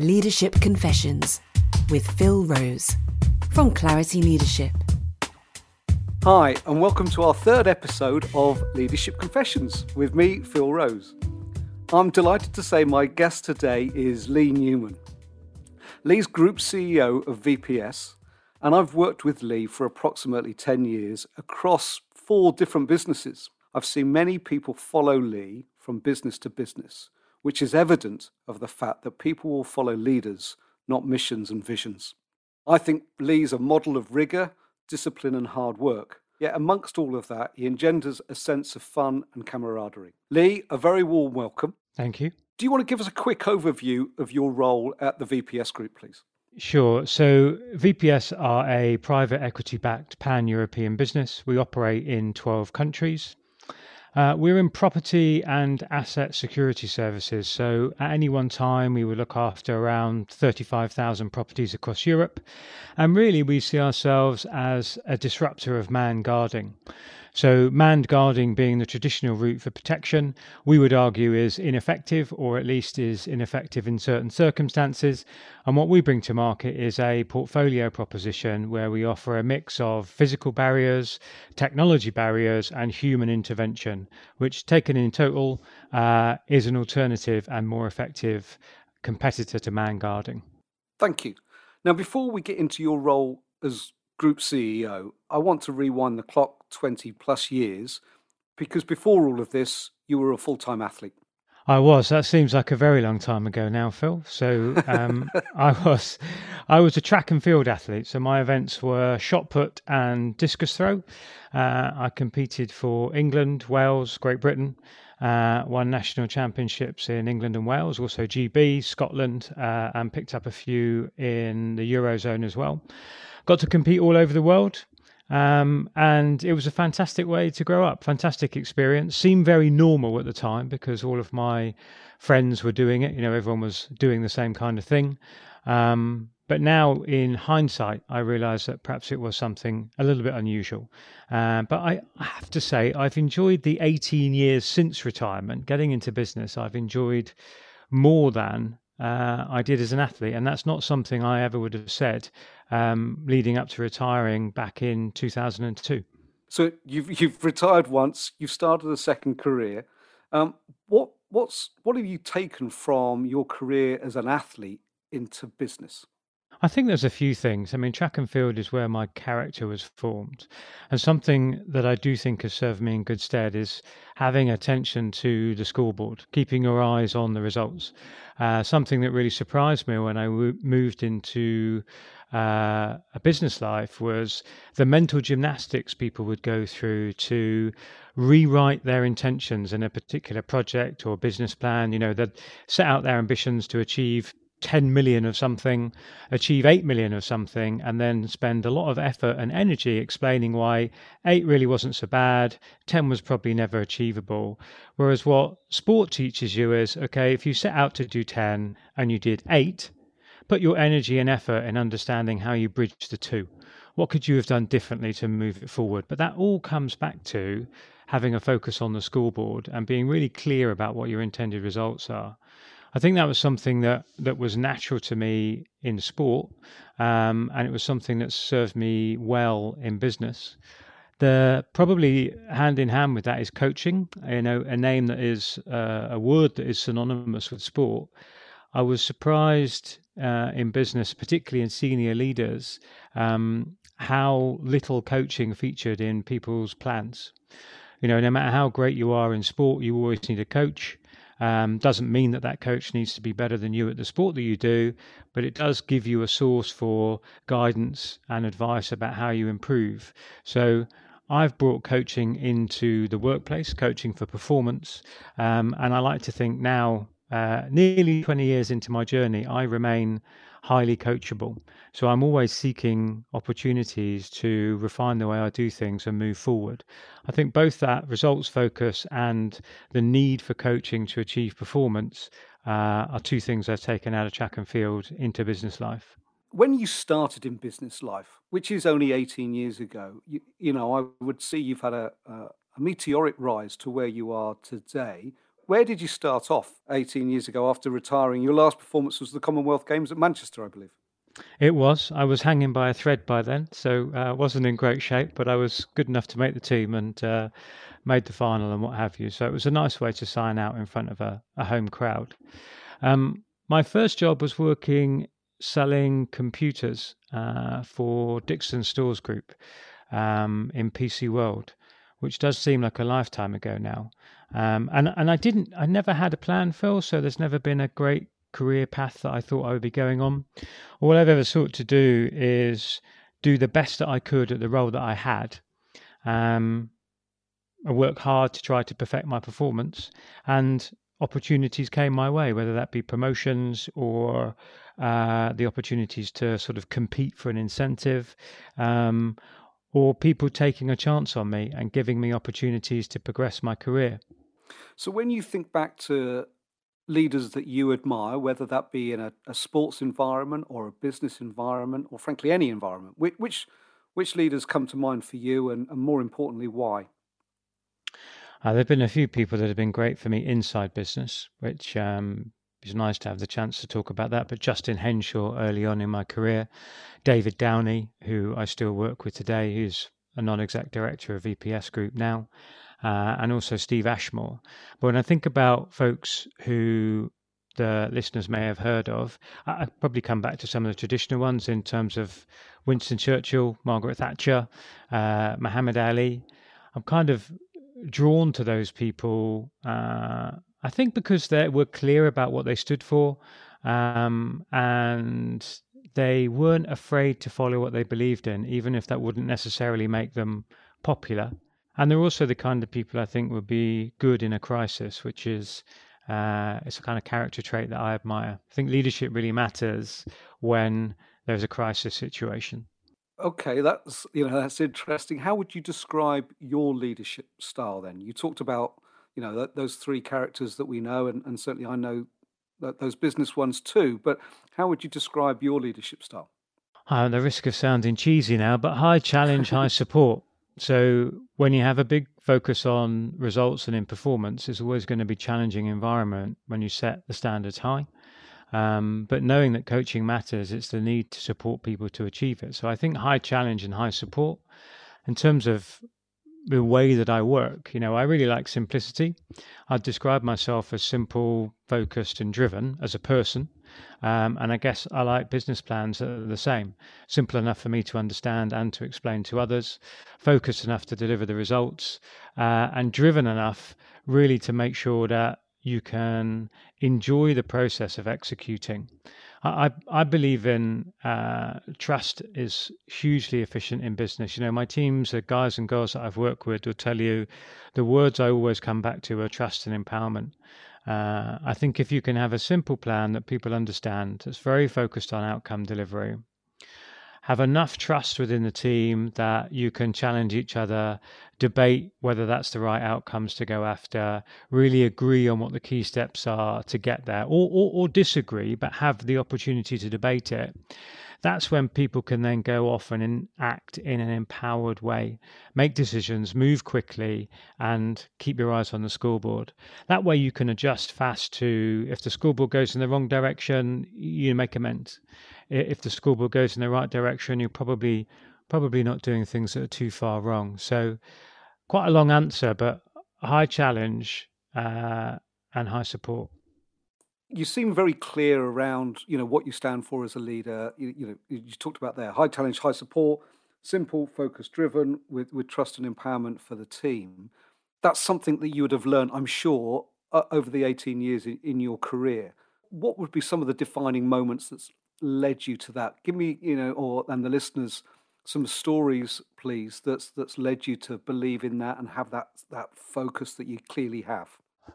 Leadership Confessions with Phil Rose from Clarity Leadership. Hi, and welcome to our third episode of Leadership Confessions with me, Phil Rose. I'm delighted to say my guest today is Lee Newman. Lee's Group CEO of VPS, and I've worked with Lee for approximately 10 years across four different businesses. I've seen many people follow Lee from business to business, which is evident of the fact that people will follow leaders, not missions and visions. I think Lee's a model of rigour, discipline, and hard work. Yet, amongst all of that, he engenders a sense of fun and camaraderie. Lee, a very warm welcome. Thank you. Do you want to give us a quick overview of your role at the VPS Group, please? Sure. So, VPS are a private equity backed pan European business. We operate in 12 countries. Uh, we're in property and asset security services. So at any one time, we would look after around 35,000 properties across Europe. And really, we see ourselves as a disruptor of man guarding. So, manned guarding being the traditional route for protection, we would argue is ineffective, or at least is ineffective in certain circumstances. And what we bring to market is a portfolio proposition where we offer a mix of physical barriers, technology barriers, and human intervention, which, taken in total, uh, is an alternative and more effective competitor to man guarding. Thank you. Now, before we get into your role as group CEO, I want to rewind the clock 20 plus years because before all of this, you were a full time athlete. I was. That seems like a very long time ago now, Phil. So um, I was, I was a track and field athlete. So my events were shot put and discus throw. Uh, I competed for England, Wales, Great Britain. Uh, won national championships in England and Wales, also GB, Scotland, uh, and picked up a few in the Eurozone as well got to compete all over the world. Um, and it was a fantastic way to grow up, fantastic experience. Seemed very normal at the time because all of my friends were doing it. You know, everyone was doing the same kind of thing. Um, but now, in hindsight, I realise that perhaps it was something a little bit unusual. Uh, but I, I have to say, I've enjoyed the 18 years since retirement, getting into business. I've enjoyed more than uh, I did as an athlete, and that's not something I ever would have said um, leading up to retiring back in 2002. So you've you've retired once, you've started a second career. Um, what what's what have you taken from your career as an athlete into business? I think there's a few things. I mean, track and field is where my character was formed. And something that I do think has served me in good stead is having attention to the scoreboard, keeping your eyes on the results. Uh, something that really surprised me when I w- moved into uh, a business life was the mental gymnastics people would go through to rewrite their intentions in a particular project or business plan. You know, they'd set out their ambitions to achieve 10 million of something, achieve 8 million of something, and then spend a lot of effort and energy explaining why 8 really wasn't so bad, 10 was probably never achievable. Whereas what sport teaches you is okay, if you set out to do 10 and you did 8, put your energy and effort in understanding how you bridge the two. What could you have done differently to move it forward? But that all comes back to having a focus on the scoreboard and being really clear about what your intended results are. I think that was something that, that was natural to me in sport, um, and it was something that served me well in business. The probably hand in hand with that is coaching. You know, a name that is uh, a word that is synonymous with sport. I was surprised uh, in business, particularly in senior leaders, um, how little coaching featured in people's plans. You know, no matter how great you are in sport, you always need a coach. Um, doesn't mean that that coach needs to be better than you at the sport that you do, but it does give you a source for guidance and advice about how you improve. So I've brought coaching into the workplace, coaching for performance, um, and I like to think now uh, nearly 20 years into my journey, I remain highly coachable. So I'm always seeking opportunities to refine the way I do things and move forward. I think both that results focus and the need for coaching to achieve performance uh, are two things I've taken out of track and field into business life. When you started in business life, which is only 18 years ago, you, you know, I would see you've had a, a, a meteoric rise to where you are today Where did you start off 18 years ago after retiring? Your last performance was the Commonwealth Games at Manchester, I believe. It was. I was hanging by a thread by then, so I uh, wasn't in great shape, but I was good enough to make the team and uh, made the final and what have you. So it was a nice way to sign out in front of a, a home crowd. Um, my first job was working selling computers uh, for Dixon Stores Group um, in PC World, which does seem like a lifetime ago now. Um, and and I didn't, I never had a plan, Phil. So there's never been a great career path that I thought I would be going on. All I've ever sought to do is do the best that I could at the role that I had. Um, I work hard to try to perfect my performance, and opportunities came my way, whether that be promotions or uh, the opportunities to sort of compete for an incentive, um, or people taking a chance on me and giving me opportunities to progress my career. So, when you think back to leaders that you admire, whether that be in a, a sports environment or a business environment, or frankly any environment, which which, leaders come to mind for you, and, and more importantly, why? Uh, there have been a few people that have been great for me inside business, which um, is nice to have the chance to talk about that. But Justin Henshaw, early on in my career, David Downey, who I still work with today, who's a non-exec director of VPS Group now, uh, and also Steve Ashmore. But when I think about folks who the listeners may have heard of, I, probably come back to some of the traditional ones in terms of Winston Churchill, Margaret Thatcher, uh, Muhammad Ali. I'm kind of drawn to those people. Uh, I think because they were clear about what they stood for, um, and they weren't afraid to follow what they believed in, even if that wouldn't necessarily make them popular. And they're also the kind of people I think would be good in a crisis, which is uh, it's a kind of character trait that I admire. I think leadership really matters when there's a crisis situation. Okay, that's you know that's interesting. How would you describe your leadership style then? You talked about you know that, those three characters that we know, and, and certainly I know that those business ones too. But how would you describe your leadership style? I'm at the risk of sounding cheesy now, but high challenge, high support. So when you have a big focus on results and in performance, it's always going to be challenging environment when you set the standards high. Um, but knowing that coaching matters, it's the need to support people to achieve it. So I think high challenge and high support. In terms of the way that I work, you know, I really like simplicity. I'd describe myself as simple, focused, and driven as a person. Um, and I guess I like business plans that are the same simple enough for me to understand and to explain to others, focused enough to deliver the results, uh, and driven enough really to make sure that you can enjoy the process of executing. I, I believe in uh, trust is hugely efficient in business. You know, my teams, the guys and girls that I've worked with, will tell you the words I always come back to are trust and empowerment. Uh, I think if you can have a simple plan that people understand, that's very focused on outcome delivery, have enough trust within the team that you can challenge each other, debate whether that's the right outcomes to go after, really agree on what the key steps are to get there, or, or, or disagree, but have the opportunity to debate it. That's when people can then go off and act in an empowered way, make decisions, move quickly, and keep your eyes on the scoreboard. That way, you can adjust fast to if the scoreboard goes in the wrong direction, you make amends if the scoreboard goes in the right direction, you're probably probably not doing things that are too far wrong. So, quite a long answer, but high challenge uh, and high support. You seem very clear around you know what you stand for as a leader. You, you know you talked about there high challenge, high support, simple, focus driven, with with trust and empowerment for the team. That's something that you would have learned, I'm sure, uh, over the 18 years in, in your career. What would be some of the defining moments that's led you to that? Give me, you know, or and the listeners some stories, please, that's that's led you to believe in that and have that that focus that you clearly have.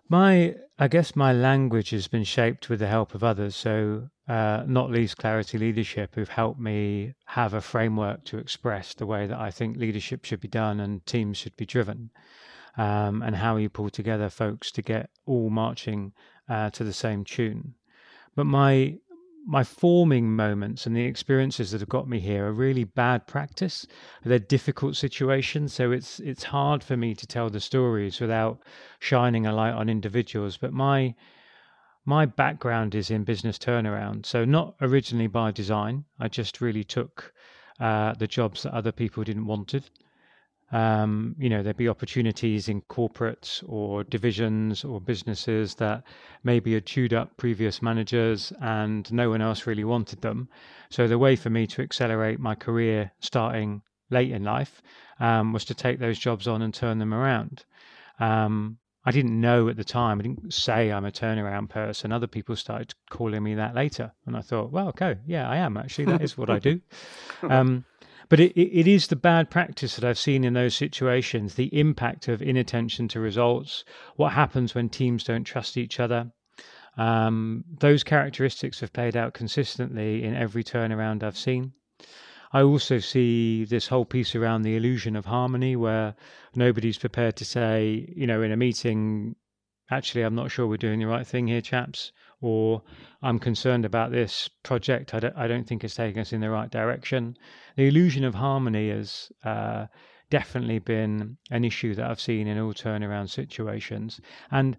My, I guess my language has been shaped with the help of others. So, uh, not least Clarity Leadership, who've helped me have a framework to express the way that I think leadership should be done and teams should be driven, um, and how you pull together folks to get all marching uh, to the same tune. But my my forming moments and the experiences that have got me here are really bad practice. They're difficult situations, so it's it's hard for me to tell the stories without shining a light on individuals. But my my background is in business turnaround, so not originally by design. I just really took uh, the jobs that other people didn't wanted um, you know, there'd be opportunities in corporates or divisions or businesses that maybe had chewed up previous managers and no one else really wanted them. So the way for me to accelerate my career starting late in life um, was to take those jobs on and turn them around. Um, I didn't know at the time. I didn't say I'm a turnaround person. Other people started calling me that later, and I thought, well, okay, yeah, I am actually. That is what I do. Um, but it, it is the bad practice that I've seen in those situations, the impact of inattention to results, what happens when teams don't trust each other. Um, those characteristics have played out consistently in every turnaround I've seen. I also see this whole piece around the illusion of harmony where nobody's prepared to say, you know, in a meeting, actually, I'm not sure we're doing the right thing here, chaps, or I'm concerned about this project. I don't, I don't think it's taking us in the right direction the illusion of harmony has uh, definitely been an issue that I've seen in all turnaround situations. And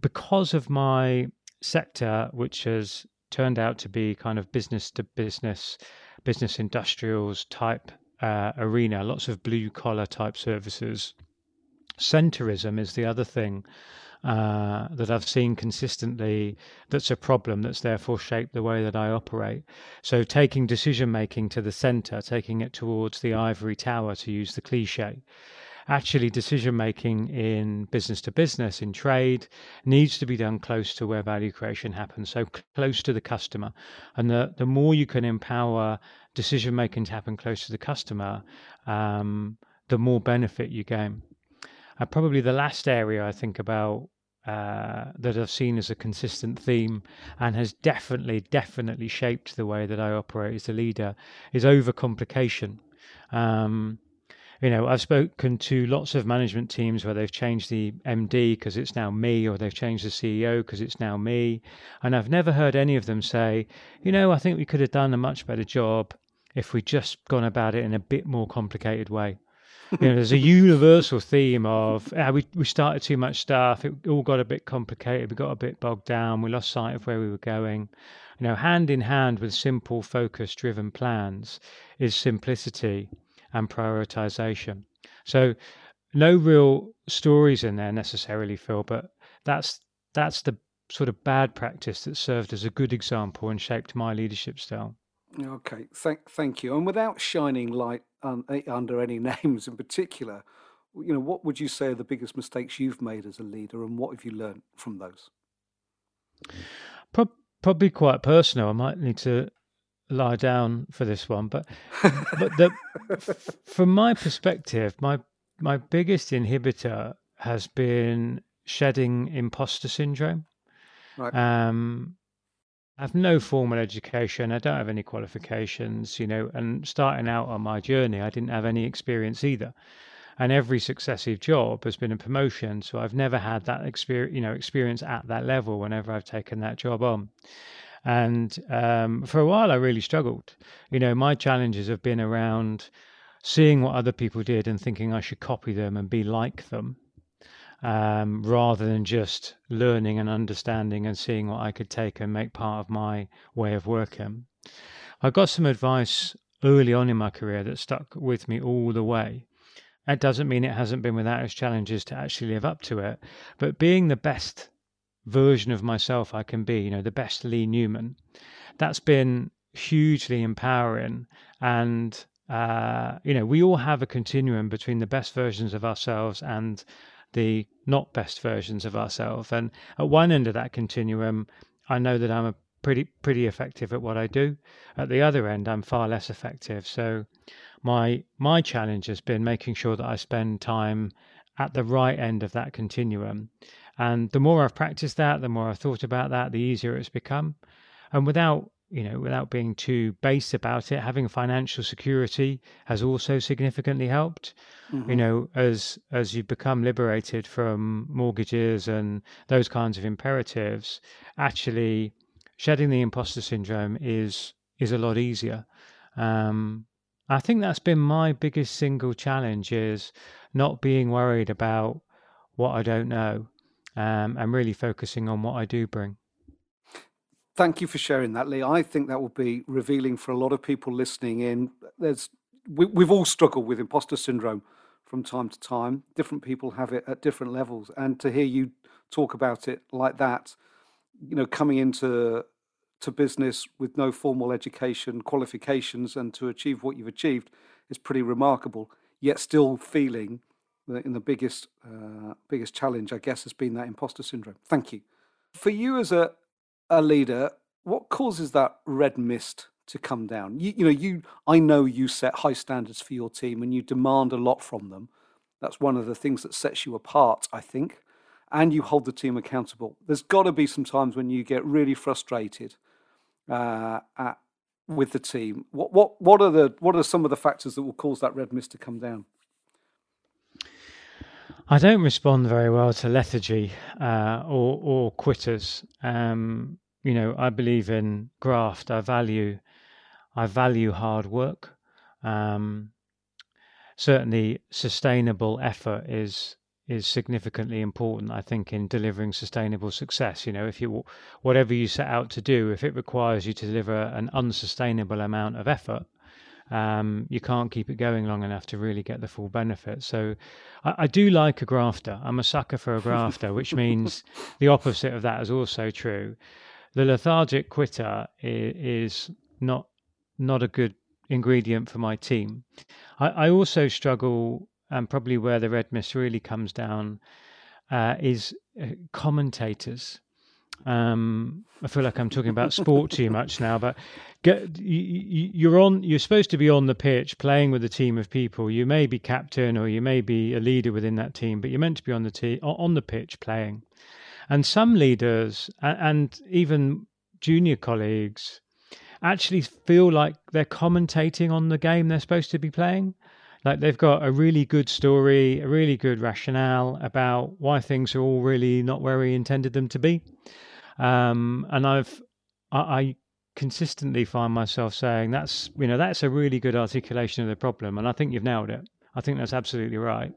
because of my sector, which has turned out to be kind of business to business, business industrials type uh, arena, lots of blue collar type services. Centrism is the other thing uh, that I've seen consistently that's a problem that's therefore shaped the way that I operate. So, taking decision making to the center, taking it towards the ivory tower, to use the cliche. Actually, decision making in business to business, in trade, needs to be done close to where value creation happens, so close to the customer. And the, the more you can empower decision making to happen close to the customer, um, the more benefit you gain. Uh, probably the last area I think about uh, that I've seen as a consistent theme and has definitely, definitely shaped the way that I operate as a leader is overcomplication. Um, you know, I've spoken to lots of management teams where they've changed the MD because it's now me, or they've changed the CEO because it's now me. And I've never heard any of them say, you know, I think we could have done a much better job if we'd just gone about it in a bit more complicated way you know, there's a universal theme of uh, we we started too much stuff. It all got a bit complicated. We got a bit bogged down. We lost sight of where we were going. You know, hand in hand with simple, focus-driven plans is simplicity and prioritization. So, no real stories in there necessarily, Phil, but that's that's the sort of bad practice that served as a good example and shaped my leadership style. Okay, thank thank you. And without shining light eh, under any names in particular, you know, what would you say are the biggest mistakes you've made as a leader, and what have you learned from those? Pro- probably quite personal. I might need to lie down for this one, but but the, from my perspective, my my biggest inhibitor has been shedding imposter syndrome. Right. Um, I have no formal education. I don't have any qualifications, you know, and starting out on my journey, I didn't have any experience either. And every successive job has been a promotion, so I've never had that experience, you know, experience at that level whenever I've taken that job on. And um, for a while, I really struggled. You know, my challenges have been around seeing what other people did and thinking I should copy them and be like them um, rather than just learning and understanding and seeing what I could take and make part of my way of working. I got some advice early on in my career that stuck with me all the way. That doesn't mean it hasn't been without its challenges to actually live up to it, but being the best version of myself I can be, you know, the best Lee Newman, that's been hugely empowering and uh, you know, we all have a continuum between the best versions of ourselves and the not best versions of ourselves. And at one end of that continuum, I know that I'm a pretty pretty effective at what I do. At the other end, I'm far less effective. So my my challenge has been making sure that I spend time at the right end of that continuum. And the more I've practiced that, the more I've thought about that, the easier it's become. And without you know, without being too base about it, having financial security has also significantly helped. Mm-hmm. You know, as as you become liberated from mortgages and those kinds of imperatives, actually shedding the imposter syndrome is is a lot easier. Um, I think that's been my biggest single challenge is not being worried about what I don't know um, and really focusing on what I do bring. Thank you for sharing that, Lee. I think that will be revealing for a lot of people listening in. There's we, we've all struggled with imposter syndrome from time to time. Different people have it at different levels, and to hear you talk about it like that, you know, coming into to business with no formal education qualifications and to achieve what you've achieved is pretty remarkable. Yet still feeling that in the biggest uh, biggest challenge, I guess, has been that imposter syndrome. Thank you. For you as a a leader, what causes that red mist to come down? You, you know, you I know you set high standards for your team and you demand a lot from them. That's one of the things that sets you apart, I think. And you hold the team accountable. There's got to be some times when you get really frustrated uh, at, with the team. What what what are the what are some of the factors that will cause that red mist to come down? I don't respond very well to lethargy uh, or or quitters. Um, you know, I believe in graft. I value I value hard work. Um, certainly, sustainable effort is is significantly important, I think, in delivering sustainable success. You know, if you whatever you set out to do, if it requires you to deliver an unsustainable amount of effort, um, you can't keep it going long enough to really get the full benefit. So, I, I do like a grafter. I'm a sucker for a grafter, which means the opposite of that is also true. The lethargic quitter is, is not not a good ingredient for my team. I, I also struggle and probably where the red mist really comes down uh, is uh, commentators. Um, I feel like I'm talking about sport too much now, but get, you, you're on. You're supposed to be on the pitch playing with a team of people. You may be captain or you may be a leader within that team, but you're meant to be on the te- on the pitch playing. And some leaders and even junior colleagues actually feel like they're commentating on the game they're supposed to be playing. Like they've got a really good story, a really good rationale about why things are all really not where we intended them to be. Um, and I've I, I consistently find myself saying that's you know that's a really good articulation of the problem, and I think you've nailed it. I think that's absolutely right.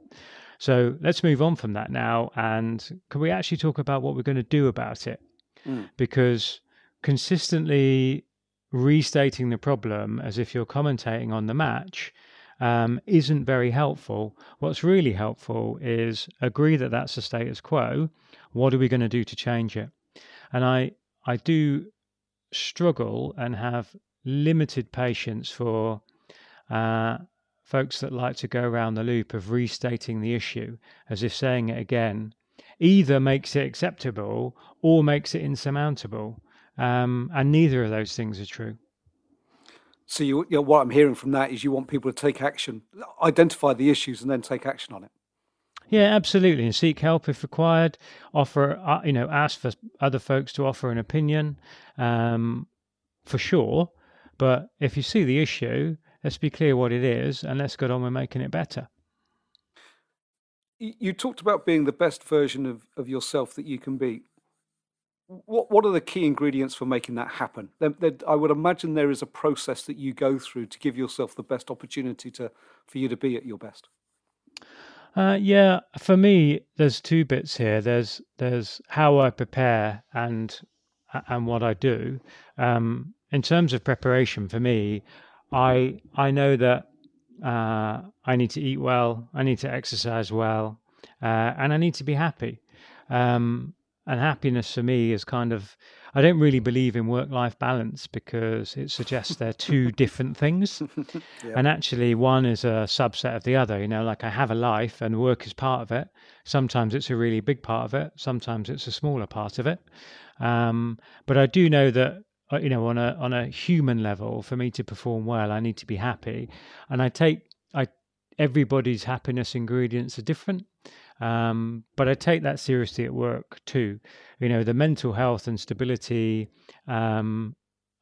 So let's move on from that now, and can we actually talk about what we're going to do about it? Mm. Because consistently restating the problem as if you're commentating on the match um, isn't very helpful. What's really helpful is agree that that's the status quo. What are we going to do to change it? And I I do struggle and have limited patience for uh, folks that like to go around the loop of restating the issue as if saying it again either makes it acceptable or makes it insurmountable. Um, and neither of those things are true. So you, you know, what I'm hearing from that is you want people to take action, identify the issues, and then take action on it. Yeah, absolutely, and seek help if required. Offer, uh, you know, ask for other folks to offer an opinion, um, for sure. But if you see the issue, let's be clear what it is, and let's get on with making it better. You talked about being the best version of, of yourself that you can be what what are the key ingredients for making that happen? I would imagine there is a process that you go through to give yourself the best opportunity to for you to be at your best. Uh, yeah, for me, there's two bits here. There's there's how I prepare and and what I do. Um, in terms of preparation, for me, I I know that uh, I need to eat well, I need to exercise well, uh, and I need to be happy. Um, and happiness for me is kind of I don't really believe in work life balance because it suggests they're two different things. And actually one is a subset of the other, you know, like I have a life and work is part of it. Sometimes it's a really big part of it, sometimes it's a smaller part of it. Um, but I do know that uh, you know on a on a human level for me to perform well I need to be happy and I take I everybody's happiness ingredients are different um, but I take that seriously at work too. You know, the mental health and stability um,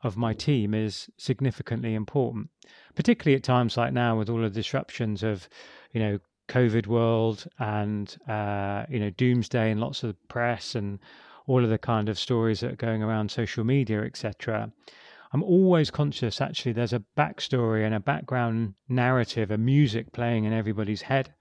of my team is significantly important, particularly at times like now with all the disruptions of, you know, COVID world and uh, you know doomsday and lots of the press and all of the kind of stories that are going around social media, etc. I'm always conscious actually there's a backstory and a background narrative, a music playing in everybody's head.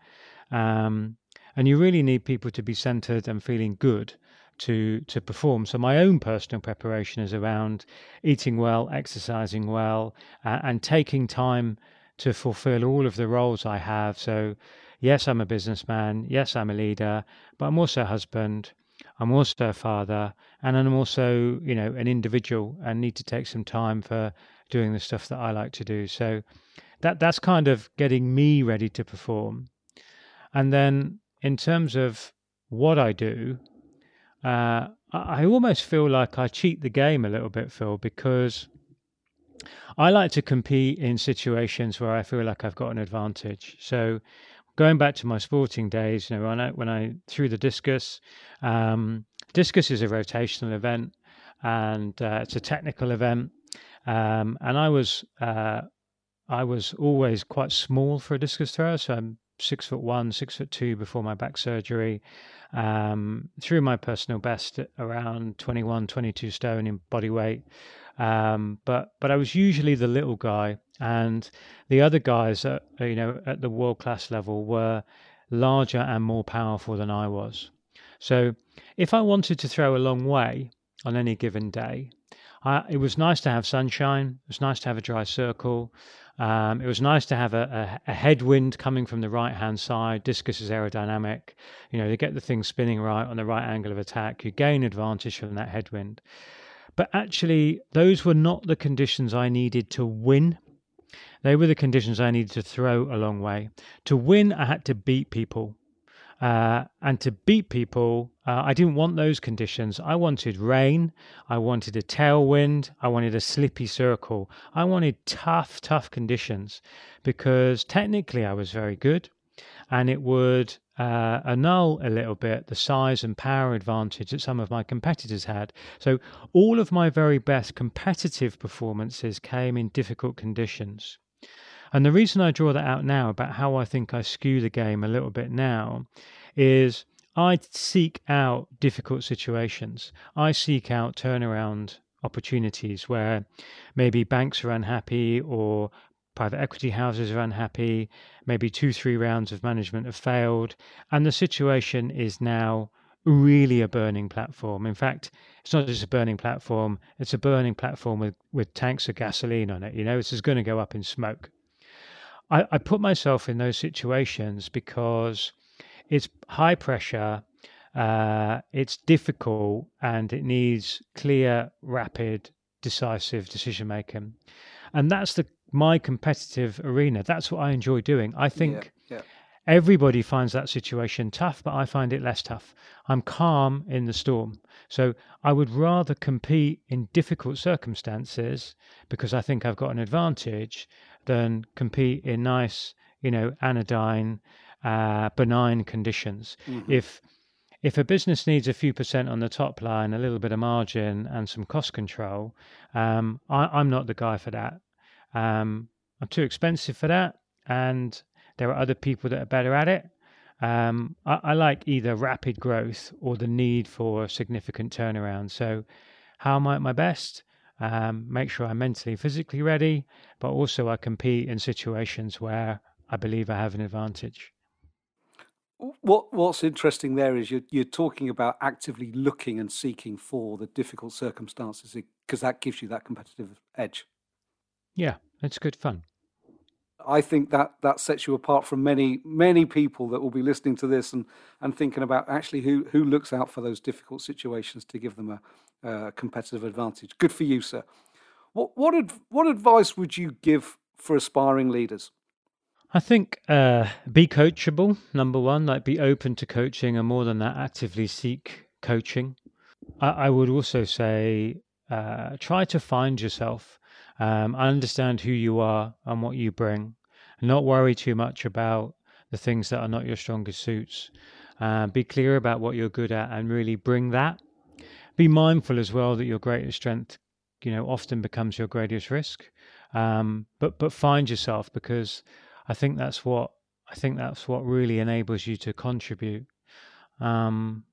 Um, and you really need people to be centered and feeling good to to perform. So my own personal preparation is around eating well, exercising well, uh, and taking time to fulfill all of the roles I have. So yes, I'm a businessman. Yes, I'm a leader, but I'm also a husband. I'm also a father, and I'm also, you know, an individual and need to take some time for doing the stuff that I like to do. So that that's kind of getting me ready to perform. And then in terms of what I do, uh, I almost feel like I cheat the game a little bit, Phil, because I like to compete in situations where I feel like I've got an advantage. So going back to my sporting days, you know, when I when I threw the discus, um, discus is a rotational event and uh, it's a technical event, um, and I was uh, I was always quite small for a discus thrower, so I'm six foot one, six foot two before my back surgery. Um, threw my personal best at around 21, 22 stone in body weight. Um, but but I was usually the little guy, and the other guys at you know at the world class level were larger and more powerful than I was. So if I wanted to throw a long way on any given day, I, it was nice to have sunshine. It was nice to have a dry circle. Um, it was nice to have a, a, a, headwind coming from the right hand side. Discus is aerodynamic. You know, to get the thing spinning right on the right angle of attack, you gain advantage from that headwind. But actually, those were not the conditions I needed to win. They were the conditions I needed to throw a long way. To win, I had to beat people. Uh, and to beat people, uh, I didn't want those conditions. I wanted rain. I wanted a tailwind. I wanted a slippy circle. I wanted tough, tough conditions because technically I was very good and it would uh, annul a little bit the size and power advantage that some of my competitors had. So, all of my very best competitive performances came in difficult conditions. And the reason I draw that out now about how I think I skew the game a little bit now is I seek out difficult situations. I seek out turnaround opportunities where maybe banks are unhappy or private equity houses are unhappy, maybe two, three rounds of management have failed, and the situation is now really a burning platform. In fact, it's not just a burning platform, it's a burning platform with, with tanks of gasoline on it. You know, this is going to go up in smoke. I, I put myself in those situations because it's high pressure, uh, it's difficult, and it needs clear, rapid, decisive decision making. And that's the my competitive arena. That's what I enjoy doing. I think yeah, yeah. everybody finds that situation tough, but I find it less tough. I'm calm in the storm. So I would rather compete in difficult circumstances because I think I've got an advantage than compete in nice, you know, anodyne, uh, benign conditions. Mm-hmm. If if a business needs a few percent on the top line, a little bit of margin, and some cost control, um, I, am not the guy for that. Um, I'm too expensive for that, and there are other people that are better at it. Um, I, I, like either rapid growth or the need for a significant turnaround. So, how am I at my best? Um, make sure I'm mentally, physically ready, but also I compete in situations where I believe I have an advantage. What What's interesting there is you're you're talking about actively looking and seeking for the difficult circumstances because that gives you that competitive edge. Yeah, it's good fun. I think that that sets you apart from many many people that will be listening to this and and thinking about actually who who looks out for those difficult situations to give them a, a competitive advantage. Good for you, sir. What what ad, what advice would you give for aspiring leaders? I think uh, be coachable. Number one, like be open to coaching, and more than that, actively seek coaching. I, I would also say uh, try to find yourself um, understand who you are and what you bring. Not worry too much about the things that are not your strongest suits. Uh, be clear about what you're good at and really bring that. Be mindful as well that your greatest strength, you know, often becomes your greatest risk. Um, but but find yourself because I think that's what I think that's what really enables you to contribute. Um,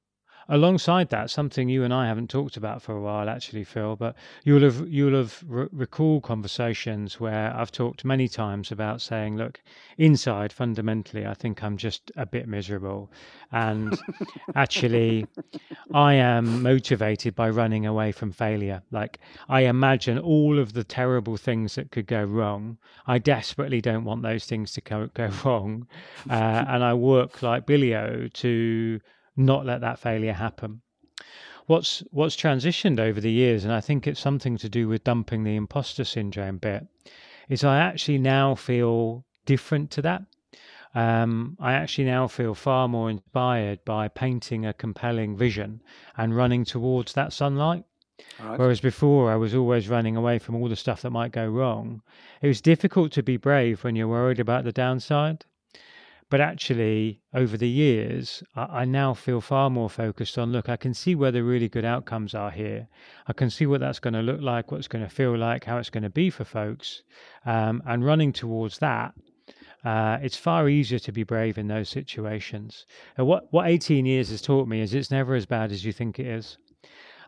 alongside that, something you and I haven't talked about for a while, actually, Phil, but you'll have you'll have re- recalled conversations where I've talked many times about saying, look, inside fundamentally, I think I'm just a bit miserable, and actually, I am motivated by running away from failure. Like I imagine all of the terrible things that could go wrong. I desperately don't want those things to go, go wrong, uh, and I work like Billio to not let that failure happen. What's what's transitioned over the years, and I think it's something to do with dumping the imposter syndrome bit, is I actually now feel different to that. Um, I actually now feel far more inspired by painting a compelling vision and running towards that sunlight. Right. Whereas before, I was always running away from all the stuff that might go wrong. It was difficult to be brave when you're worried about the downside. But actually, over the years, I, I, now feel far more focused on look, I can see where the really good outcomes are here. I can see what that's going to look like, what it's going to feel like, how it's going to be for folks. Um, and running towards that, uh, it's far easier to be brave in those situations. Uh, what, what 18 years has taught me is it's never as bad as you think it is.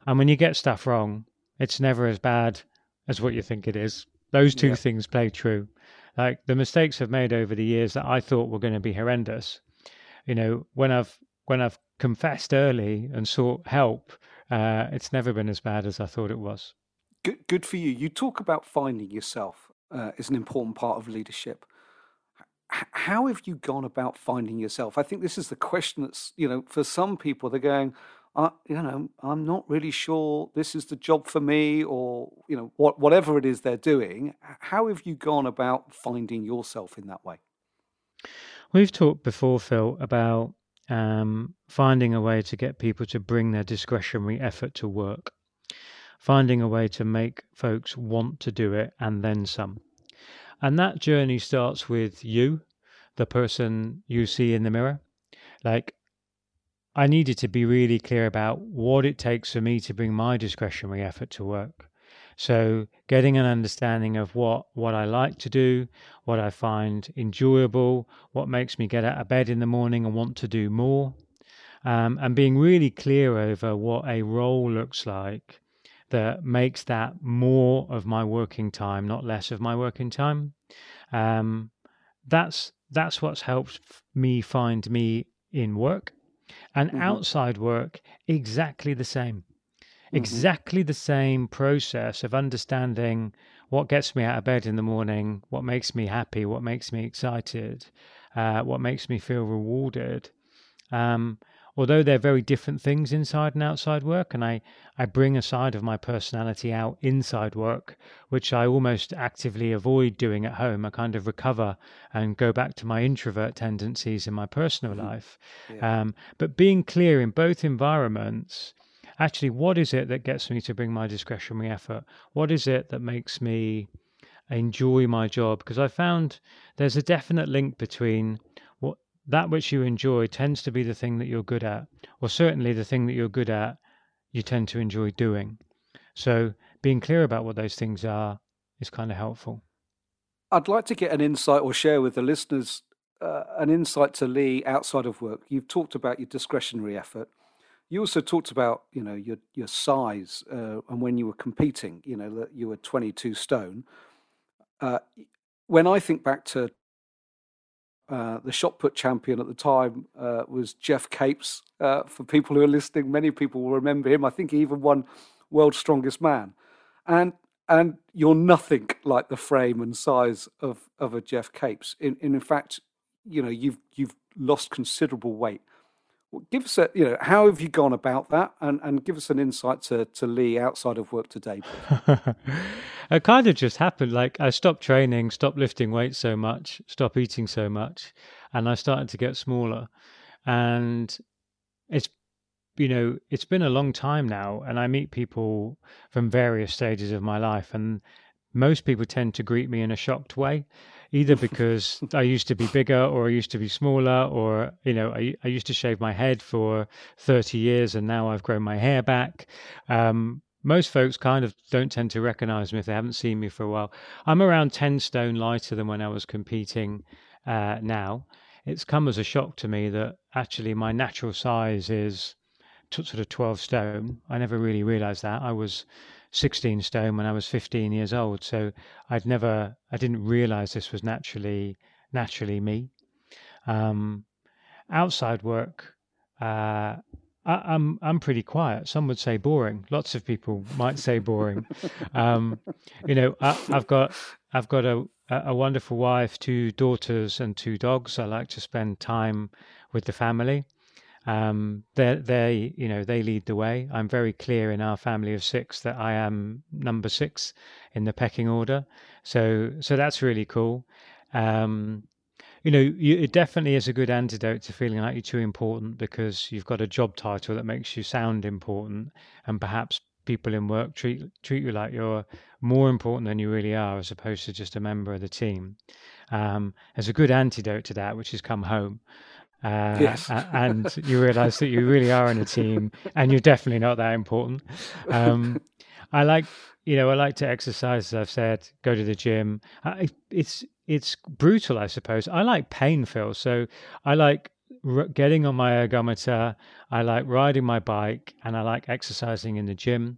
And when you get stuff wrong, it's never as bad as what you think it is. Those two yeah. things play true. Like the mistakes I've made over the years that I thought were going to be horrendous. You know, when I've when I've confessed early and sought help, uh, it's never been as bad as I thought it was. Good, good for you. You talk about finding yourself uh, is an important part of leadership. H- how have you gone about finding yourself? I think this is the question that's you know for some people they're going, I, you know, I'm not really sure this is the job for me, or you know, what whatever it is they're doing. How have you gone about finding yourself in that way? We've talked before, Phil, about um, finding a way to get people to bring their discretionary effort to work, finding a way to make folks want to do it and then some. And that journey starts with you, the person you see in the mirror. Like, I needed to be really clear about what it takes for me to bring my discretionary effort to work. So, getting an understanding of what, what I like to do, what I find enjoyable, what makes me get out of bed in the morning and want to do more, um, and being really clear over what a role looks like that makes that more of my working time, not less of my working time. Um, that's that's what's helped me find me in work and mm-hmm. outside work, exactly the same. Mm-hmm. Exactly the same process of understanding what gets me out of bed in the morning, what makes me happy, what makes me excited, uh, what makes me feel rewarded. Um, although they're very different things inside and outside work, and I, I bring a side of my personality out inside work, which I almost actively avoid doing at home. I kind of recover and go back to my introvert tendencies in my personal mm-hmm. life. Yeah. Um, but being clear in both environments, actually, what is it that gets me to bring my discretionary effort? What is it that makes me enjoy my job? Because I found there's a definite link between that which you enjoy tends to be the thing that you're good at, or certainly the thing that you're good at, you tend to enjoy doing. So being clear about what those things are is kind of helpful. I'd like to get an insight or share with the listeners uh, an insight to Lee outside of work. You've talked about your discretionary effort. You also talked about you know your your size uh, and when you were competing. You know that you were 22 stone. Uh, when I think back to uh, the shot put champion at the time uh, was Geoff Capes. Uh, for people who are listening, many people will remember him. I think he even won World's Strongest Man, and and you're nothing like the frame and size of of a Geoff Capes. In in fact, you know you've you've lost considerable weight. Give us a you know how have you gone about that, and and give us an insight to to Lee outside of work today. it kind of just happened. Like I stopped training, stopped lifting weights so much, stopped eating so much, and I started to get smaller. And it's you know it's been a long time now, and I meet people from various stages of my life, and most people tend to greet me in a shocked way either because I used to be bigger or I used to be smaller or you know I, I used to shave my head for 30 years and now I've grown my hair back um, most folks kind of don't tend to recognize me if they haven't seen me for a while. I'm around 10 stone lighter than when I was competing uh, now. It's come as a shock to me that actually my natural size is t- sort of 12 stone. I never really realized that. I was 16 stone when I was 15 years old. So I'd never, I didn't realize this was naturally, naturally me. Um, outside work, uh, I, am I'm, I'm pretty quiet. Some would say boring. Lots of people might say boring. um, you know, I, have got I've got a a wonderful wife, two daughters, and two dogs. I like to spend time with the family. Um, they they you know they lead the way. I'm very clear in our family of six that I am number six in the pecking order. So so that's really cool. Um, you know, you, it definitely is a good antidote to feeling like you're too important because you've got a job title that makes you sound important, and perhaps people in work treat treat you like you're more important than you really are, as opposed to just a member of the team. Um, there's a good antidote to that, which is come home. Uh, yes. and you realize that you really are in a team and you're definitely not that important. Um, I like, you know, I like to exercise, as I've said, go to the gym. I, it's it's brutal, I suppose. I like pain, Phil. So I like r- getting on my ergometer. I like riding my bike, and I like exercising in the gym.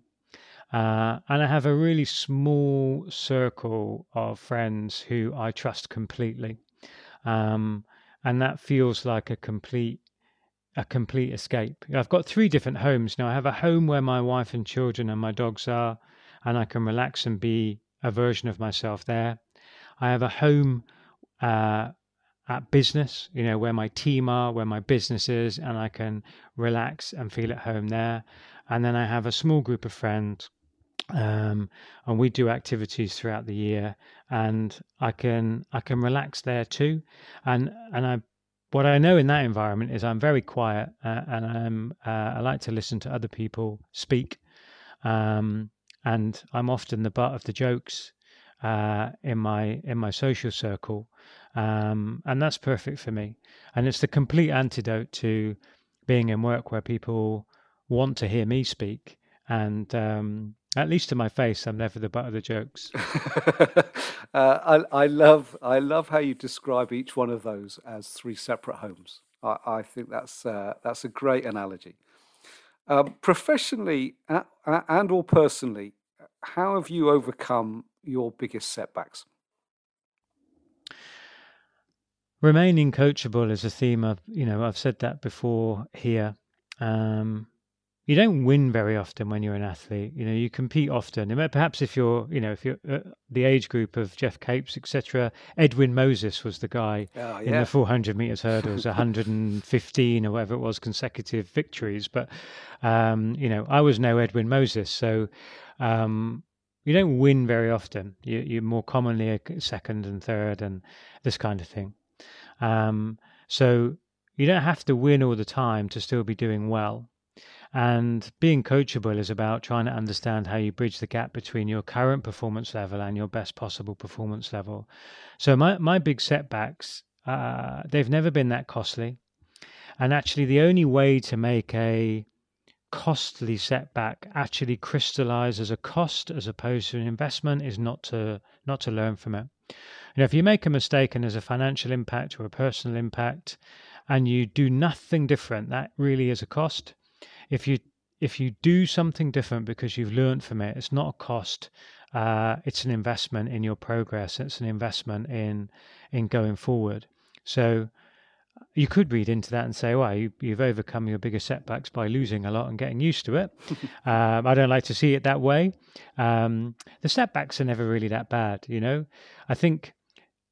Uh, and I have a really small circle of friends who I trust completely, um, and that feels like a complete a complete escape. I've got three different homes now. I have a home where my wife and children and my dogs are, and I can relax and be a version of myself there. I have a home uh, at business, you know, where my team are, where my business is, and I can relax and feel at home there. And then I have a small group of friends, um, and we do activities throughout the year, and I can I can relax there too. And and I what I know in that environment is I'm very quiet, uh, and I'm uh, I like to listen to other people speak, um, and I'm often the butt of the jokes uh, in my in my social circle, um, and that's perfect for me. And it's the complete antidote to being in work where people want to hear me speak, and um, at least to my face, I'm never the butt of the jokes. uh, I, I, love I love how you describe each one of those as three separate homes. I, I think that's uh, that's a great analogy. Um, professionally and or personally, how have you overcome your biggest setbacks? Remaining coachable is a theme of, you know, I've said that before here. Um, you don't win very often when you're an athlete. You know, you compete often. Perhaps if you're, you know, if you're uh, the age group of Geoff Capes, etc. Edwin Moses was the guy oh, yeah. in the 400 meters hurdles, 115 or whatever it was consecutive victories. But, um, you know, I was no Edwin Moses, so um, you don't win very often. You, you're more commonly a second and third and this kind of thing. Um, so you don't have to win all the time to still be doing well. And being coachable is about trying to understand how you bridge the gap between your current performance level and your best possible performance level. So my, my big setbacks, uh, they've never been that costly. And actually, the only way to make a costly setback actually crystallize as a cost as opposed to an investment is not to not to learn from it. You know, if you make a mistake and there's a financial impact or a personal impact and you do nothing different, that really is a cost. If you if you do something different because you've learned from it, it's not a cost. Uh, it's an investment in your progress. It's an investment in in going forward. So you could read into that and say, well, you, have overcome your biggest setbacks by losing a lot and getting used to it. um, I don't like to see it that way. Um, the setbacks are never really that bad, you know. I think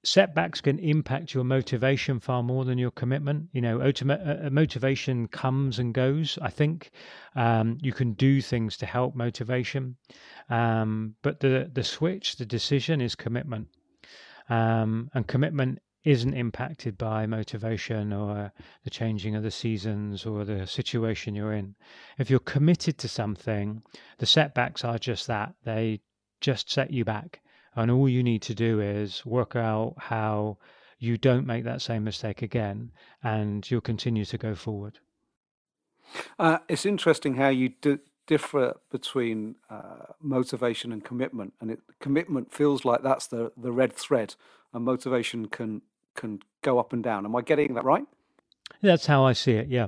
setbacks can impact your motivation far more than your commitment. You know, ultimate, uh, motivation comes and goes. I think um, you can do things to help motivation, um, but the the switch, the decision, is commitment. Um, and commitment isn't impacted by motivation or the changing of the seasons or the situation you're in. If you're committed to something, the setbacks are just that. They just set you back. And all you need to do is work out how you don't make that same mistake again and you'll continue to go forward. Uh, it's interesting how you d- differ between uh, motivation and commitment. And it, commitment feels like that's the, the red thread, and motivation can can go up and down. Am I getting that right? That's how I see it. Yeah.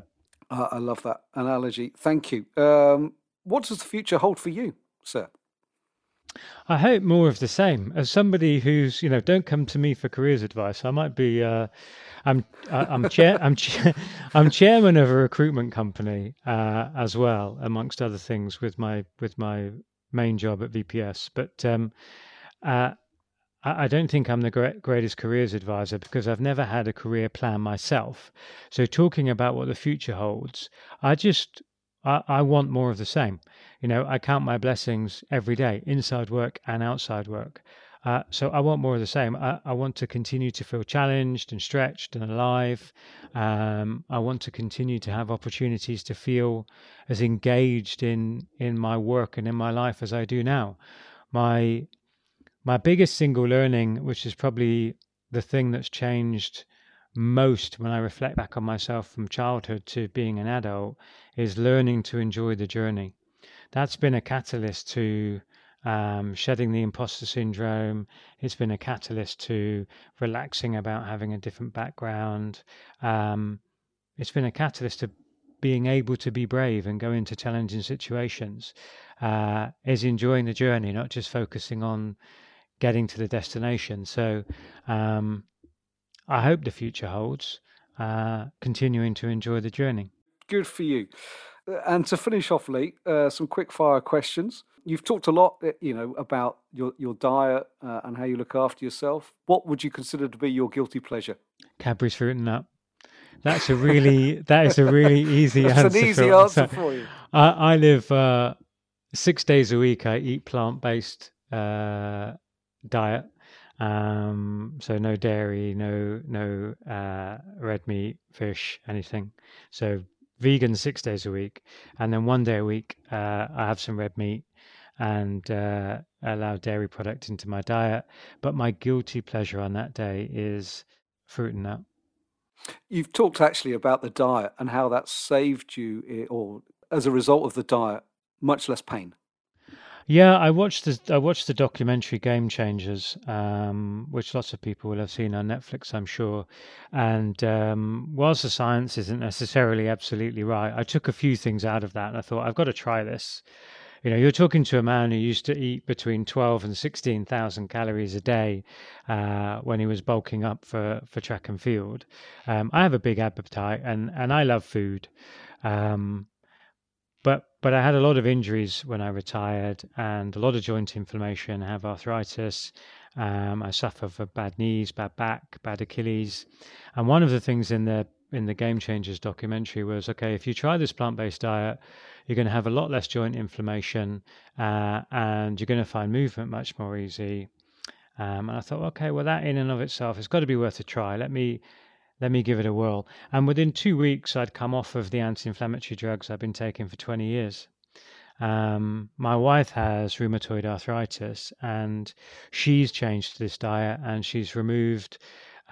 Uh, I love that analogy. Thank you. Um, what does the future hold for you, sir? I hope more of the same. As somebody who's, you know, don't come to me for careers advice. I might be. Uh, I'm. I'm chair. I'm. Chair, I'm chairman of a recruitment company uh, as well, amongst other things, with my with my main job at VPS. But um, uh, I, don't think I'm the great, greatest careers advisor because I've never had a career plan myself. So talking about what the future holds, I just I, I want more of the same. You know, I count my blessings every day, inside work and outside work. Uh, so I want more of the same. I, I, want to continue to feel challenged and stretched and alive. Um, I want to continue to have opportunities to feel as engaged in in my work and in my life as I do now. My my biggest single learning, which is probably the thing that's changed most when I reflect back on myself from childhood to being an adult, is learning to enjoy the journey. That's been a catalyst to um, shedding the imposter syndrome. It's been a catalyst to relaxing about having a different background. Um, it's been a catalyst to being able to be brave and go into challenging situations. Uh, is enjoying the journey, not just focusing on getting to the destination. So um, I hope the future holds, uh, continuing to enjoy the journey. Good for you. And to finish off, Lee, uh, some quick fire questions. You've talked a lot, uh, you know, about your your diet uh, and how you look after yourself. What would you consider to be your guilty pleasure? Cadbury's fruit and nut. That's a really that is a really easy That's answer. an easy Phil. answer for you. I, I live uh, six days a week. I eat plant based uh, diet, um, so no dairy, no no uh, red meat, fish, anything. So vegan six days a week, and then one day a week uh, I have some red meat and uh, allow dairy product into my diet. But my guilty pleasure on that day is fruit and nut. You've talked actually about the diet and how that saved you, eh, or as a result of the diet, much less pain. Yeah, I watched the I watched the documentary Game Changers, um, which lots of people will have seen on Netflix, I'm sure. And um, whilst the science isn't necessarily absolutely right, I took a few things out of that, and I thought I've got to try this. You know, you're talking to a man who used to eat between twelve and sixteen thousand calories a day uh, when he was bulking up for for track and field. Um, I have a big appetite, and and I love food. Um, but but I had a lot of injuries when I retired and a lot of joint inflammation. I have arthritis. Um, I suffer from bad knees, bad back, bad Achilles. And one of the things in the in the Game Changers documentary was okay, if you try this plant based diet, you're going to have a lot less joint inflammation uh, and you're going to find movement much more easy. Um, and I thought, okay, well, that in and of itself has got to be worth a try. Let me let me give it a whirl. And within two weeks, I'd come off of the anti inflammatory drugs I've been taking for 20 years. Um, my wife has rheumatoid arthritis and she's changed this diet and she's removed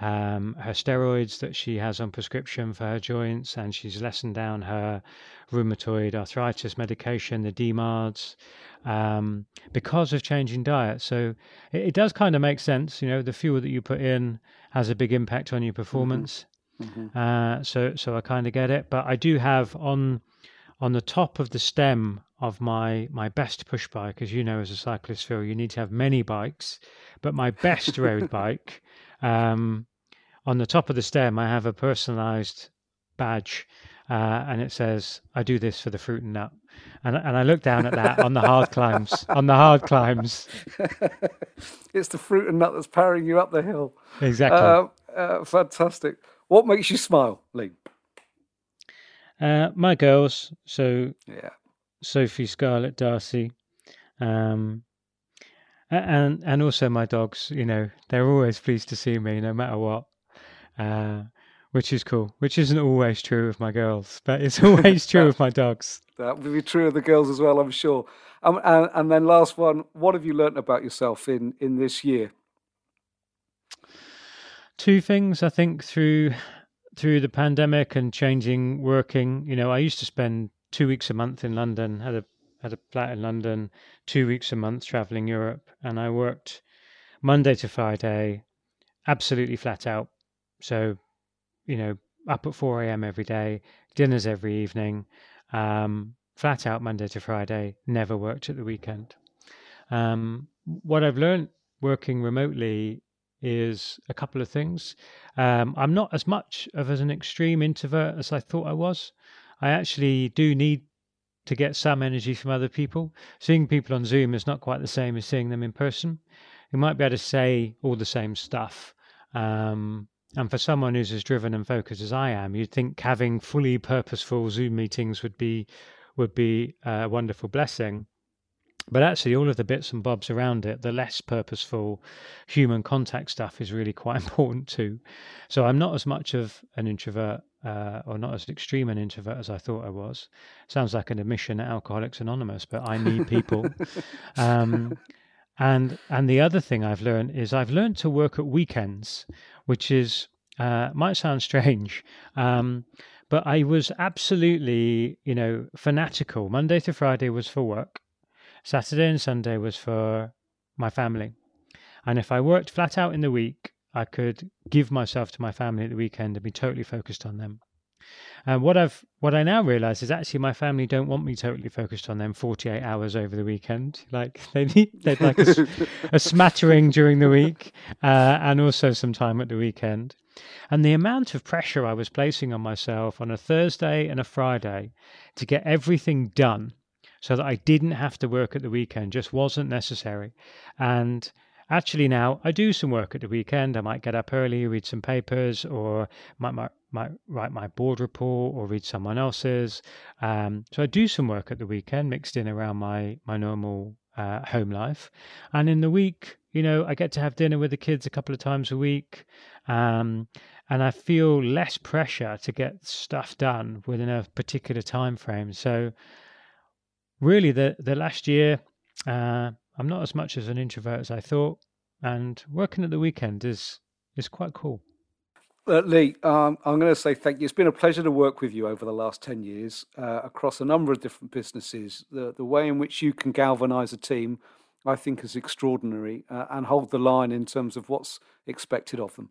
um, her steroids that she has on prescription for her joints and she's lessened down her rheumatoid arthritis medication, the DMARDs, um, because of changing diet. So it, it does kind of make sense. You know, the fuel that you put in has a big impact on your performance. Mhm. Uh, so so I kind of get it, but I do have on on the top of the stem of my my best push bike, as you know, as a cyclist, Phil, you need to have many bikes, but my best road bike, um, on the top of the stem, I have a personalised badge, uh, and it says, "I do this for the fruit and nut." And and I look down at that on the hard climbs, on the hard climbs, it's the fruit and nut that's powering you up the hill. exactly. Uh, uh, fantastic. What makes you smile, Lee? Uh, my girls, so Yeah. Sophie, Scarlett, Darcy, um, and and also my dogs. You know, they're always pleased to see me, no matter what, uh, which is cool. Which isn't always true of my girls, but it's always true of my dogs. That would be true of the girls as well, I'm sure. Um, and, and then last one, what have you learnt about yourself in, in this year? Two things I think through through the pandemic and changing working. You know, I used to spend two weeks a month in London, had a had a flat in London, two weeks a month traveling Europe, and I worked Monday to Friday, absolutely flat out. So, you know, up at 4 a.m. every day, dinners every evening, um, flat out Monday to Friday, never worked at the weekend. Um, what I've learned working remotely is a couple of things. Um, I'm not as much of as an extreme introvert as I thought I was. I actually do need to get some energy from other people. Seeing people on Zoom is not quite the same as seeing them in person. You might be able to say all the same stuff. Um, and for someone who's as driven and focused as I am, you'd think having fully purposeful Zoom meetings would be would be a wonderful blessing. But actually, all of the bits and bobs around it, the less purposeful human contact stuff is really quite important too. So I'm not as much of an introvert uh, or not as extreme an introvert as I thought I was. Sounds like an admission at Alcoholics Anonymous, but I need people. um, and and the other thing I've learned is I've learned to work at weekends, which is uh, might sound strange. Um, but I was absolutely, you know, fanatical. Monday to Friday was for work. Saturday and Sunday was for my family. And if I worked flat out in the week, I could give myself to my family at the weekend and be totally focused on them. And what I've what I now realize is actually my family don't want me totally focused on them 48 hours over the weekend. Like they need they'd like a, a smattering during the week uh, and also some time at the weekend. And the amount of pressure I was placing on myself on a Thursday and a Friday to get everything done so that I didn't have to work at the weekend just wasn't necessary. And actually now I do some work at the weekend. I might get up early, read some papers, or might, might, might write my board report or read someone else's. Um, so I do some work at the weekend mixed in around my, my normal uh, home life. And in the week, you know, I get to have dinner with the kids a couple of times a week. Um, and I feel less pressure to get stuff done within a particular time frame. So really, the the last year, uh, I'm not as much as an introvert as I thought, and working at the weekend is is quite cool. Uh, Lee, um, I'm going to say thank you. It's been a pleasure to work with you over the last 10 years uh, across a number of different businesses. The, the way in which you can galvanize a team, I think, is extraordinary uh, and hold the line in terms of what's expected of them.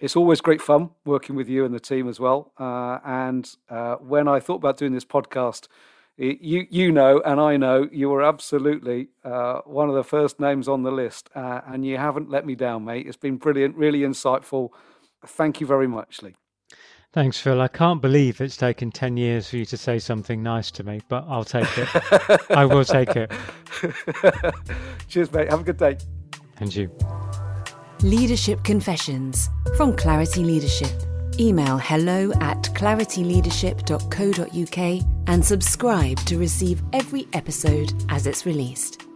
It's always great fun working with you and the team as well. Uh, and uh, when I thought about doing this podcast, you you know and I know you were absolutely uh, one of the first names on the list, uh, and you haven't let me down, mate. It's been brilliant, really insightful. Thank you very much, Lee. Thanks, Phil. I can't believe it's taken 10 years for you to say something nice to me, but I'll take it. I will take it. Cheers, mate. Have a good day. And you. Leadership Confessions from Clarity Leadership. Email hello at clarityleadership.co.uk and subscribe to receive every episode as it's released.